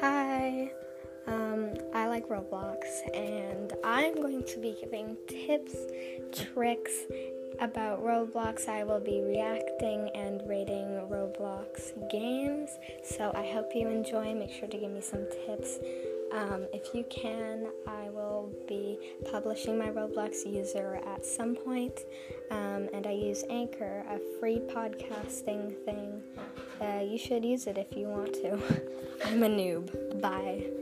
Hi, um, I like Roblox, and I'm going to be giving tips, tricks about Roblox. I will be reacting and rating Roblox games, so I hope you enjoy. Make sure to give me some tips. Um, if you can, I will be publishing my Roblox user at some point, um, and I use Anchor, a free podcasting thing. Uh, you should use it if you want to. I'm a noob. Bye.